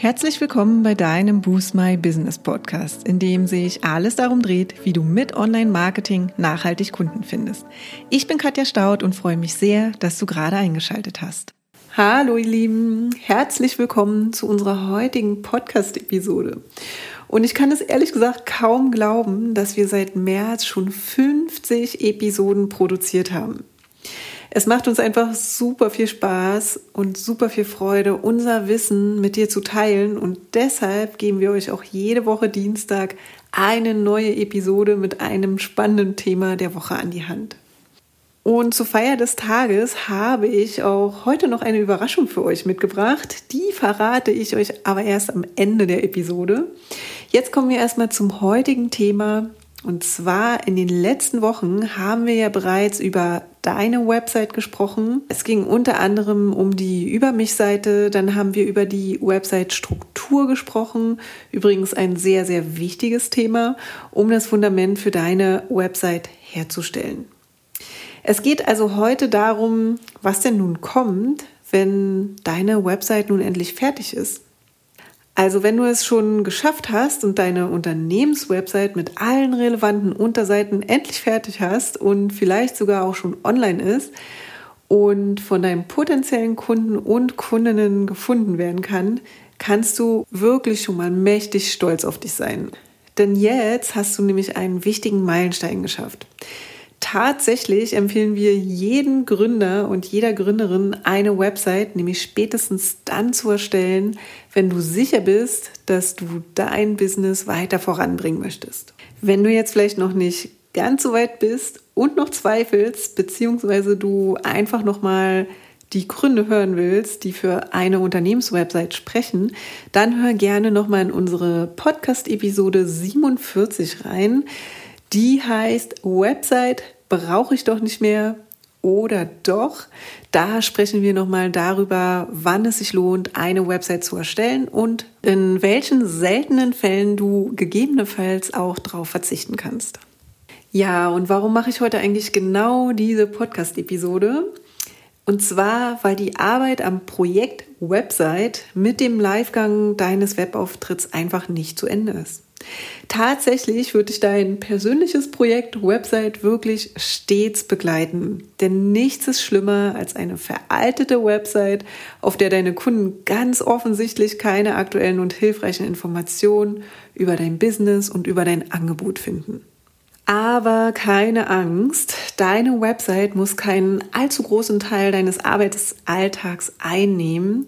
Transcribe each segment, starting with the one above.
Herzlich willkommen bei deinem Boost My Business Podcast, in dem sich alles darum dreht, wie du mit Online-Marketing nachhaltig Kunden findest. Ich bin Katja Staud und freue mich sehr, dass du gerade eingeschaltet hast. Hallo ihr Lieben, herzlich willkommen zu unserer heutigen Podcast-Episode. Und ich kann es ehrlich gesagt kaum glauben, dass wir seit März schon 50 Episoden produziert haben. Es macht uns einfach super viel Spaß und super viel Freude, unser Wissen mit dir zu teilen. Und deshalb geben wir euch auch jede Woche Dienstag eine neue Episode mit einem spannenden Thema der Woche an die Hand. Und zur Feier des Tages habe ich auch heute noch eine Überraschung für euch mitgebracht. Die verrate ich euch aber erst am Ende der Episode. Jetzt kommen wir erstmal zum heutigen Thema und zwar in den letzten Wochen haben wir ja bereits über deine Website gesprochen. Es ging unter anderem um die Über mich Seite, dann haben wir über die Website Struktur gesprochen, übrigens ein sehr sehr wichtiges Thema, um das Fundament für deine Website herzustellen. Es geht also heute darum, was denn nun kommt, wenn deine Website nun endlich fertig ist. Also wenn du es schon geschafft hast und deine Unternehmenswebsite mit allen relevanten Unterseiten endlich fertig hast und vielleicht sogar auch schon online ist und von deinen potenziellen Kunden und Kundinnen gefunden werden kann, kannst du wirklich schon mal mächtig stolz auf dich sein. Denn jetzt hast du nämlich einen wichtigen Meilenstein geschafft. Tatsächlich empfehlen wir jedem Gründer und jeder Gründerin eine Website, nämlich spätestens dann zu erstellen, wenn du sicher bist, dass du dein Business weiter voranbringen möchtest. Wenn du jetzt vielleicht noch nicht ganz so weit bist und noch zweifelst, beziehungsweise du einfach noch mal die Gründe hören willst, die für eine Unternehmenswebsite sprechen, dann hör gerne noch mal in unsere Podcast Episode 47 rein. Die heißt Website brauche ich doch nicht mehr oder doch. Da sprechen wir nochmal darüber, wann es sich lohnt, eine Website zu erstellen und in welchen seltenen Fällen du gegebenenfalls auch darauf verzichten kannst. Ja, und warum mache ich heute eigentlich genau diese Podcast-Episode? Und zwar, weil die Arbeit am Projekt Website mit dem Livegang deines Webauftritts einfach nicht zu Ende ist. Tatsächlich würde ich dein persönliches Projekt Website wirklich stets begleiten. Denn nichts ist schlimmer als eine veraltete Website, auf der deine Kunden ganz offensichtlich keine aktuellen und hilfreichen Informationen über dein Business und über dein Angebot finden. Aber keine Angst, deine Website muss keinen allzu großen Teil deines Arbeitsalltags einnehmen.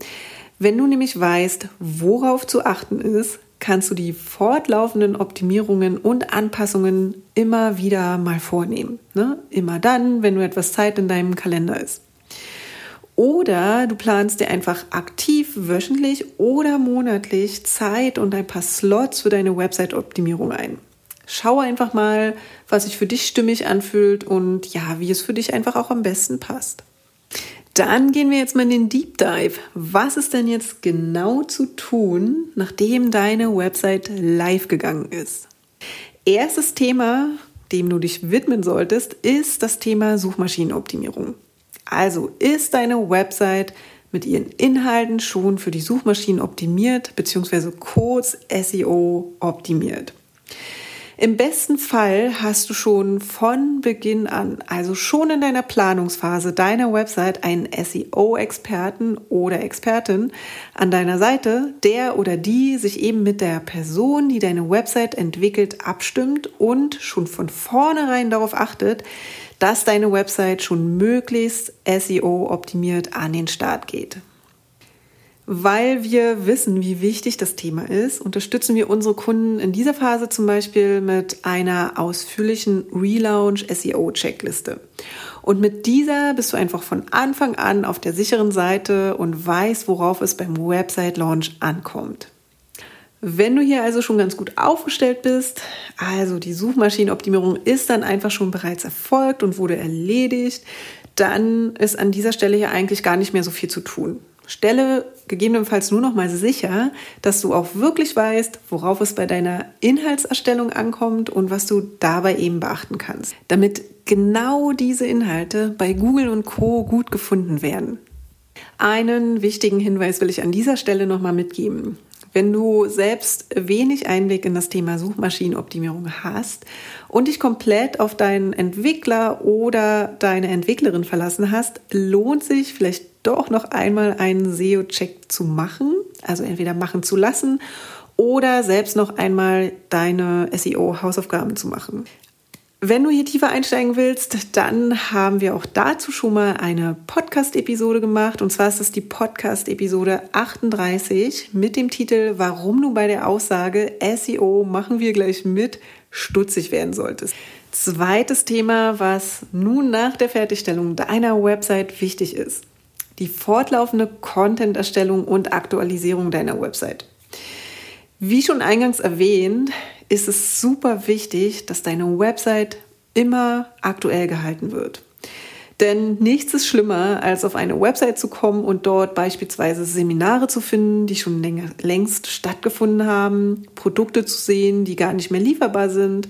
Wenn du nämlich weißt, worauf zu achten ist, kannst du die fortlaufenden Optimierungen und Anpassungen immer wieder mal vornehmen. Ne? Immer dann, wenn du etwas Zeit in deinem Kalender ist. Oder du planst dir einfach aktiv wöchentlich oder monatlich Zeit und ein paar Slots für deine Website-Optimierung ein. Schau einfach mal, was sich für dich stimmig anfühlt und ja, wie es für dich einfach auch am besten passt. Dann gehen wir jetzt mal in den Deep Dive. Was ist denn jetzt genau zu tun, nachdem deine Website live gegangen ist? Erstes Thema, dem du dich widmen solltest, ist das Thema Suchmaschinenoptimierung. Also ist deine Website mit ihren Inhalten schon für die Suchmaschinen optimiert, beziehungsweise kurz SEO optimiert. Im besten Fall hast du schon von Beginn an, also schon in deiner Planungsphase deiner Website, einen SEO-Experten oder Expertin an deiner Seite, der oder die sich eben mit der Person, die deine Website entwickelt, abstimmt und schon von vornherein darauf achtet, dass deine Website schon möglichst SEO-optimiert an den Start geht. Weil wir wissen, wie wichtig das Thema ist, unterstützen wir unsere Kunden in dieser Phase zum Beispiel mit einer ausführlichen Relaunch SEO Checkliste. Und mit dieser bist du einfach von Anfang an auf der sicheren Seite und weißt, worauf es beim Website Launch ankommt. Wenn du hier also schon ganz gut aufgestellt bist, also die Suchmaschinenoptimierung ist dann einfach schon bereits erfolgt und wurde erledigt, dann ist an dieser Stelle hier eigentlich gar nicht mehr so viel zu tun. Stelle gegebenenfalls nur noch mal sicher, dass du auch wirklich weißt, worauf es bei deiner Inhaltserstellung ankommt und was du dabei eben beachten kannst, damit genau diese Inhalte bei Google und Co gut gefunden werden. Einen wichtigen Hinweis will ich an dieser Stelle noch mal mitgeben. Wenn du selbst wenig Einblick in das Thema Suchmaschinenoptimierung hast und dich komplett auf deinen Entwickler oder deine Entwicklerin verlassen hast, lohnt sich vielleicht doch noch einmal einen SEO-Check zu machen, also entweder machen zu lassen oder selbst noch einmal deine SEO-Hausaufgaben zu machen. Wenn du hier tiefer einsteigen willst, dann haben wir auch dazu schon mal eine Podcast-Episode gemacht. Und zwar ist es die Podcast-Episode 38 mit dem Titel Warum du bei der Aussage SEO machen wir gleich mit stutzig werden solltest. Zweites Thema, was nun nach der Fertigstellung deiner Website wichtig ist. Die fortlaufende Content-Erstellung und Aktualisierung deiner Website. Wie schon eingangs erwähnt, ist es super wichtig, dass deine Website immer aktuell gehalten wird. Denn nichts ist schlimmer, als auf eine Website zu kommen und dort beispielsweise Seminare zu finden, die schon längst stattgefunden haben, Produkte zu sehen, die gar nicht mehr lieferbar sind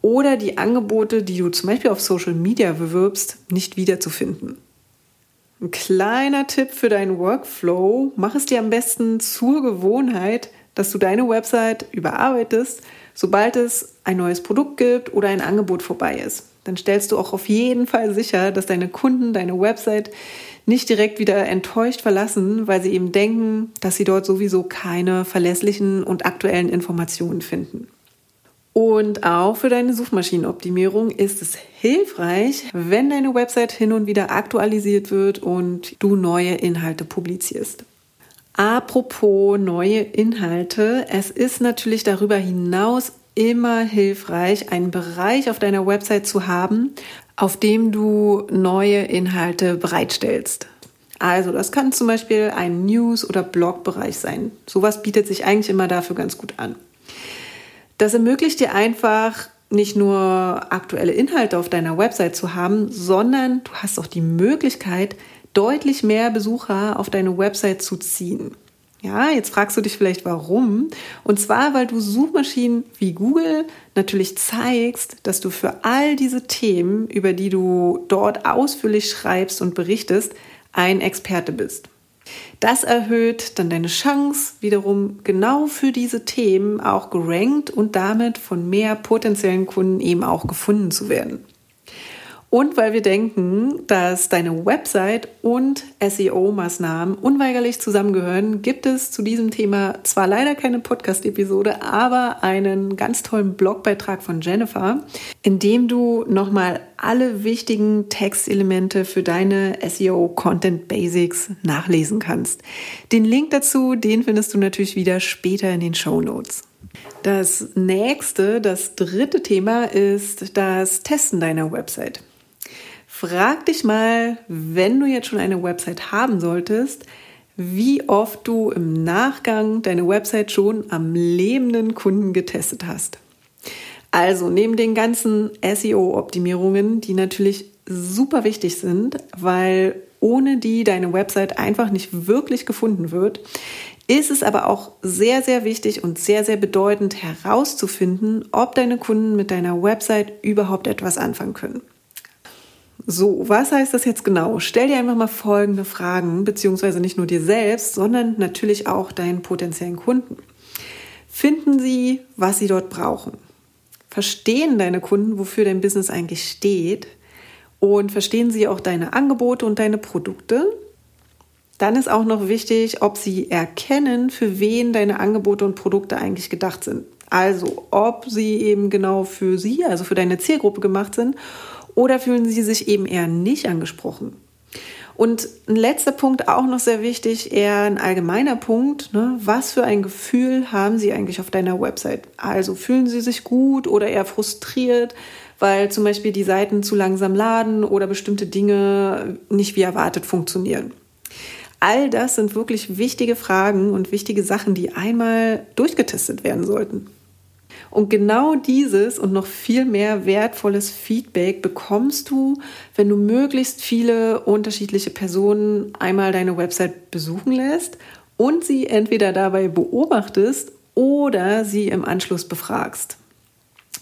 oder die Angebote, die du zum Beispiel auf Social Media bewirbst, nicht wiederzufinden. Ein kleiner Tipp für deinen Workflow, mach es dir am besten zur Gewohnheit, dass du deine Website überarbeitest, sobald es ein neues Produkt gibt oder ein Angebot vorbei ist. Dann stellst du auch auf jeden Fall sicher, dass deine Kunden deine Website nicht direkt wieder enttäuscht verlassen, weil sie eben denken, dass sie dort sowieso keine verlässlichen und aktuellen Informationen finden. Und auch für deine Suchmaschinenoptimierung ist es hilfreich, wenn deine Website hin und wieder aktualisiert wird und du neue Inhalte publizierst. Apropos neue Inhalte, es ist natürlich darüber hinaus immer hilfreich, einen Bereich auf deiner Website zu haben, auf dem du neue Inhalte bereitstellst. Also das kann zum Beispiel ein News- oder Blogbereich sein. Sowas bietet sich eigentlich immer dafür ganz gut an. Das ermöglicht dir einfach nicht nur aktuelle Inhalte auf deiner Website zu haben, sondern du hast auch die Möglichkeit, deutlich mehr Besucher auf deine Website zu ziehen. Ja, jetzt fragst du dich vielleicht warum. Und zwar, weil du Suchmaschinen wie Google natürlich zeigst, dass du für all diese Themen, über die du dort ausführlich schreibst und berichtest, ein Experte bist. Das erhöht dann deine Chance, wiederum genau für diese Themen auch gerankt und damit von mehr potenziellen Kunden eben auch gefunden zu werden. Und weil wir denken, dass deine Website und SEO-Maßnahmen unweigerlich zusammengehören, gibt es zu diesem Thema zwar leider keine Podcast-Episode, aber einen ganz tollen Blogbeitrag von Jennifer, in dem du nochmal alle wichtigen Textelemente für deine SEO-Content Basics nachlesen kannst. Den Link dazu, den findest du natürlich wieder später in den Show Notes. Das nächste, das dritte Thema ist das Testen deiner Website. Frag dich mal, wenn du jetzt schon eine Website haben solltest, wie oft du im Nachgang deine Website schon am lebenden Kunden getestet hast. Also neben den ganzen SEO-Optimierungen, die natürlich super wichtig sind, weil ohne die deine Website einfach nicht wirklich gefunden wird, ist es aber auch sehr, sehr wichtig und sehr, sehr bedeutend herauszufinden, ob deine Kunden mit deiner Website überhaupt etwas anfangen können. So, was heißt das jetzt genau? Stell dir einfach mal folgende Fragen, beziehungsweise nicht nur dir selbst, sondern natürlich auch deinen potenziellen Kunden. Finden sie, was sie dort brauchen? Verstehen deine Kunden, wofür dein Business eigentlich steht? Und verstehen sie auch deine Angebote und deine Produkte? Dann ist auch noch wichtig, ob sie erkennen, für wen deine Angebote und Produkte eigentlich gedacht sind. Also, ob sie eben genau für sie, also für deine Zielgruppe gemacht sind oder fühlen sie sich eben eher nicht angesprochen? Und ein letzter Punkt, auch noch sehr wichtig, eher ein allgemeiner Punkt. Ne? Was für ein Gefühl haben Sie eigentlich auf deiner Website? Also fühlen Sie sich gut oder eher frustriert, weil zum Beispiel die Seiten zu langsam laden oder bestimmte Dinge nicht wie erwartet funktionieren? All das sind wirklich wichtige Fragen und wichtige Sachen, die einmal durchgetestet werden sollten. Und genau dieses und noch viel mehr wertvolles Feedback bekommst du, wenn du möglichst viele unterschiedliche Personen einmal deine Website besuchen lässt und sie entweder dabei beobachtest oder sie im Anschluss befragst.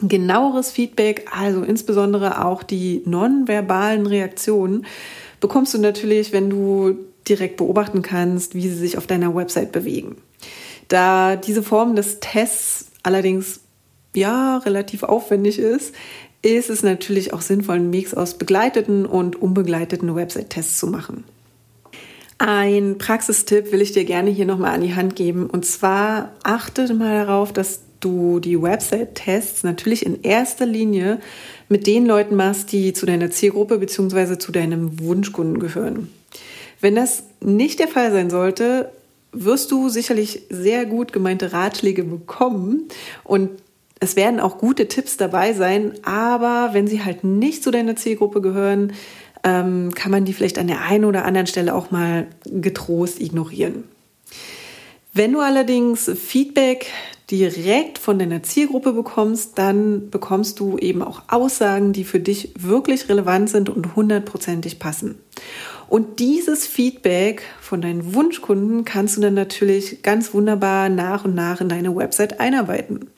Genaueres Feedback, also insbesondere auch die nonverbalen Reaktionen, bekommst du natürlich, wenn du direkt beobachten kannst, wie sie sich auf deiner Website bewegen. Da diese Form des Tests allerdings ja relativ aufwendig ist, ist es natürlich auch sinnvoll, einen Mix aus begleiteten und unbegleiteten Website-Tests zu machen. Ein Praxistipp will ich dir gerne hier nochmal an die Hand geben. Und zwar achte mal darauf, dass du die Website-Tests natürlich in erster Linie mit den Leuten machst, die zu deiner Zielgruppe bzw. zu deinem Wunschkunden gehören. Wenn das nicht der Fall sein sollte, wirst du sicherlich sehr gut gemeinte Ratschläge bekommen und es werden auch gute Tipps dabei sein, aber wenn sie halt nicht zu deiner Zielgruppe gehören, ähm, kann man die vielleicht an der einen oder anderen Stelle auch mal getrost ignorieren. Wenn du allerdings Feedback direkt von deiner Zielgruppe bekommst, dann bekommst du eben auch Aussagen, die für dich wirklich relevant sind und hundertprozentig passen. Und dieses Feedback von deinen Wunschkunden kannst du dann natürlich ganz wunderbar nach und nach in deine Website einarbeiten.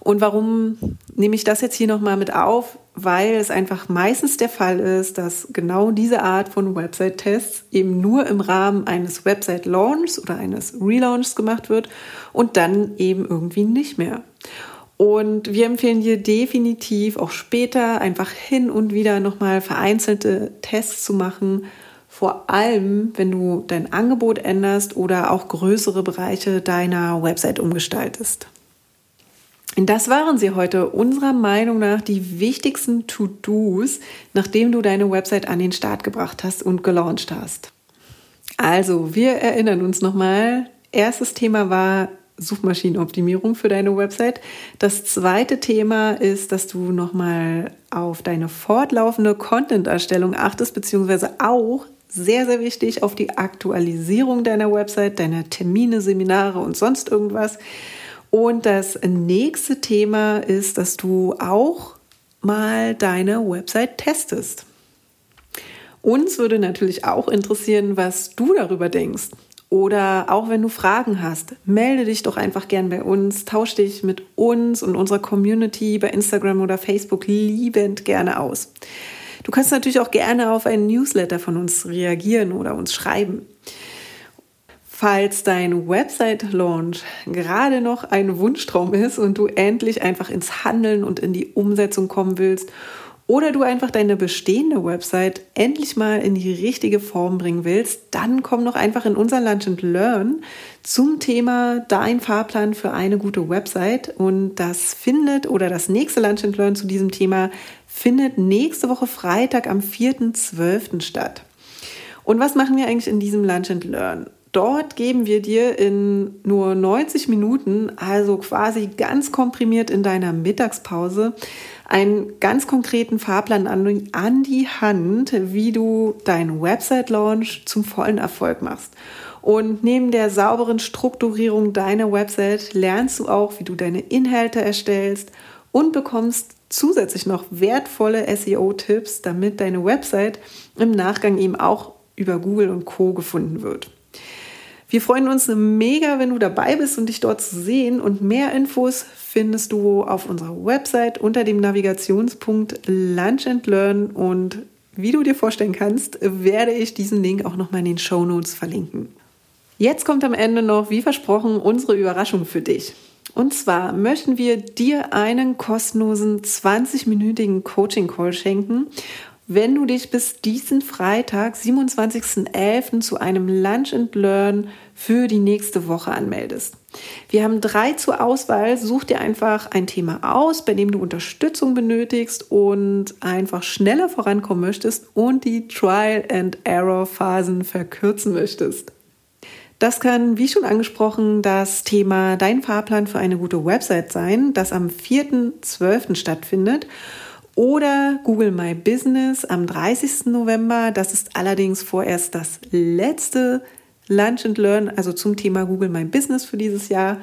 Und warum nehme ich das jetzt hier nochmal mit auf? Weil es einfach meistens der Fall ist, dass genau diese Art von Website-Tests eben nur im Rahmen eines Website-Launchs oder eines Relaunchs gemacht wird und dann eben irgendwie nicht mehr. Und wir empfehlen dir definitiv auch später einfach hin und wieder nochmal vereinzelte Tests zu machen, vor allem wenn du dein Angebot änderst oder auch größere Bereiche deiner Website umgestaltest. Das waren sie heute unserer Meinung nach die wichtigsten To-Dos, nachdem du deine Website an den Start gebracht hast und gelauncht hast. Also, wir erinnern uns nochmal. Erstes Thema war Suchmaschinenoptimierung für deine Website. Das zweite Thema ist, dass du nochmal auf deine fortlaufende Content-Erstellung achtest, beziehungsweise auch sehr, sehr wichtig auf die Aktualisierung deiner Website, deiner Termine, Seminare und sonst irgendwas. Und das nächste Thema ist, dass du auch mal deine Website testest. Uns würde natürlich auch interessieren, was du darüber denkst. Oder auch wenn du Fragen hast, melde dich doch einfach gern bei uns, tausch dich mit uns und unserer Community bei Instagram oder Facebook liebend gerne aus. Du kannst natürlich auch gerne auf einen Newsletter von uns reagieren oder uns schreiben. Falls dein Website-Launch gerade noch ein Wunschtraum ist und du endlich einfach ins Handeln und in die Umsetzung kommen willst oder du einfach deine bestehende Website endlich mal in die richtige Form bringen willst, dann komm noch einfach in unser Lunch and Learn zum Thema dein Fahrplan für eine gute Website und das findet oder das nächste Lunch and Learn zu diesem Thema findet nächste Woche Freitag am 4.12. statt. Und was machen wir eigentlich in diesem Lunch and Learn? Dort geben wir dir in nur 90 Minuten, also quasi ganz komprimiert in deiner Mittagspause, einen ganz konkreten Fahrplan an, die Hand, wie du deinen Website-Launch zum vollen Erfolg machst. Und neben der sauberen Strukturierung deiner Website lernst du auch, wie du deine Inhalte erstellst und bekommst zusätzlich noch wertvolle SEO-Tipps, damit deine Website im Nachgang eben auch über Google und Co gefunden wird. Wir freuen uns mega, wenn du dabei bist und dich dort zu sehen. Und mehr Infos findest du auf unserer Website unter dem Navigationspunkt Lunch and Learn. Und wie du dir vorstellen kannst, werde ich diesen Link auch nochmal in den Show Notes verlinken. Jetzt kommt am Ende noch, wie versprochen, unsere Überraschung für dich. Und zwar möchten wir dir einen kostenlosen 20-minütigen Coaching-Call schenken wenn du dich bis diesen Freitag, 27.11. zu einem Lunch and Learn für die nächste Woche anmeldest. Wir haben drei zur Auswahl. Such dir einfach ein Thema aus, bei dem du Unterstützung benötigst und einfach schneller vorankommen möchtest und die Trial and Error Phasen verkürzen möchtest. Das kann, wie schon angesprochen, das Thema Dein Fahrplan für eine gute Website sein, das am 4.12. stattfindet oder Google My Business am 30. November. Das ist allerdings vorerst das letzte Lunch and Learn, also zum Thema Google My Business für dieses Jahr.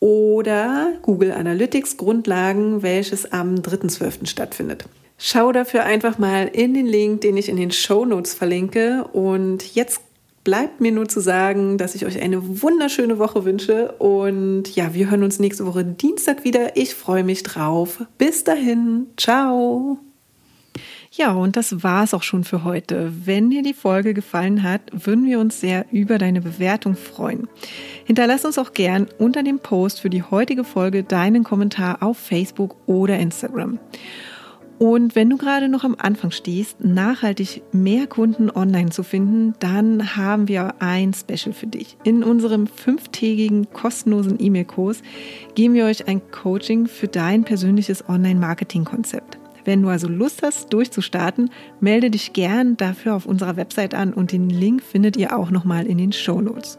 Oder Google Analytics Grundlagen, welches am 3.12. stattfindet. Schau dafür einfach mal in den Link, den ich in den Show Notes verlinke. Und jetzt bleibt mir nur zu sagen, dass ich euch eine wunderschöne Woche wünsche. Und ja, wir hören uns nächste Woche Dienstag wieder. Ich freue mich drauf. Bis dahin. Ciao. Ja, und das war's auch schon für heute. Wenn dir die Folge gefallen hat, würden wir uns sehr über deine Bewertung freuen. Hinterlass uns auch gern unter dem Post für die heutige Folge deinen Kommentar auf Facebook oder Instagram. Und wenn du gerade noch am Anfang stehst, nachhaltig mehr Kunden online zu finden, dann haben wir ein Special für dich. In unserem fünftägigen kostenlosen E-Mail-Kurs geben wir euch ein Coaching für dein persönliches Online-Marketing-Konzept. Wenn du also Lust hast, durchzustarten, melde dich gern dafür auf unserer Website an und den Link findet ihr auch nochmal in den Show Notes.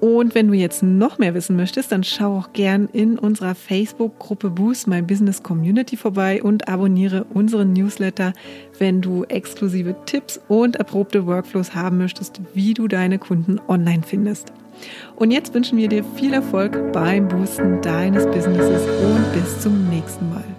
Und wenn du jetzt noch mehr wissen möchtest, dann schau auch gern in unserer Facebook-Gruppe Boost My Business Community vorbei und abonniere unseren Newsletter, wenn du exklusive Tipps und erprobte Workflows haben möchtest, wie du deine Kunden online findest. Und jetzt wünschen wir dir viel Erfolg beim Boosten deines Businesses und bis zum nächsten Mal.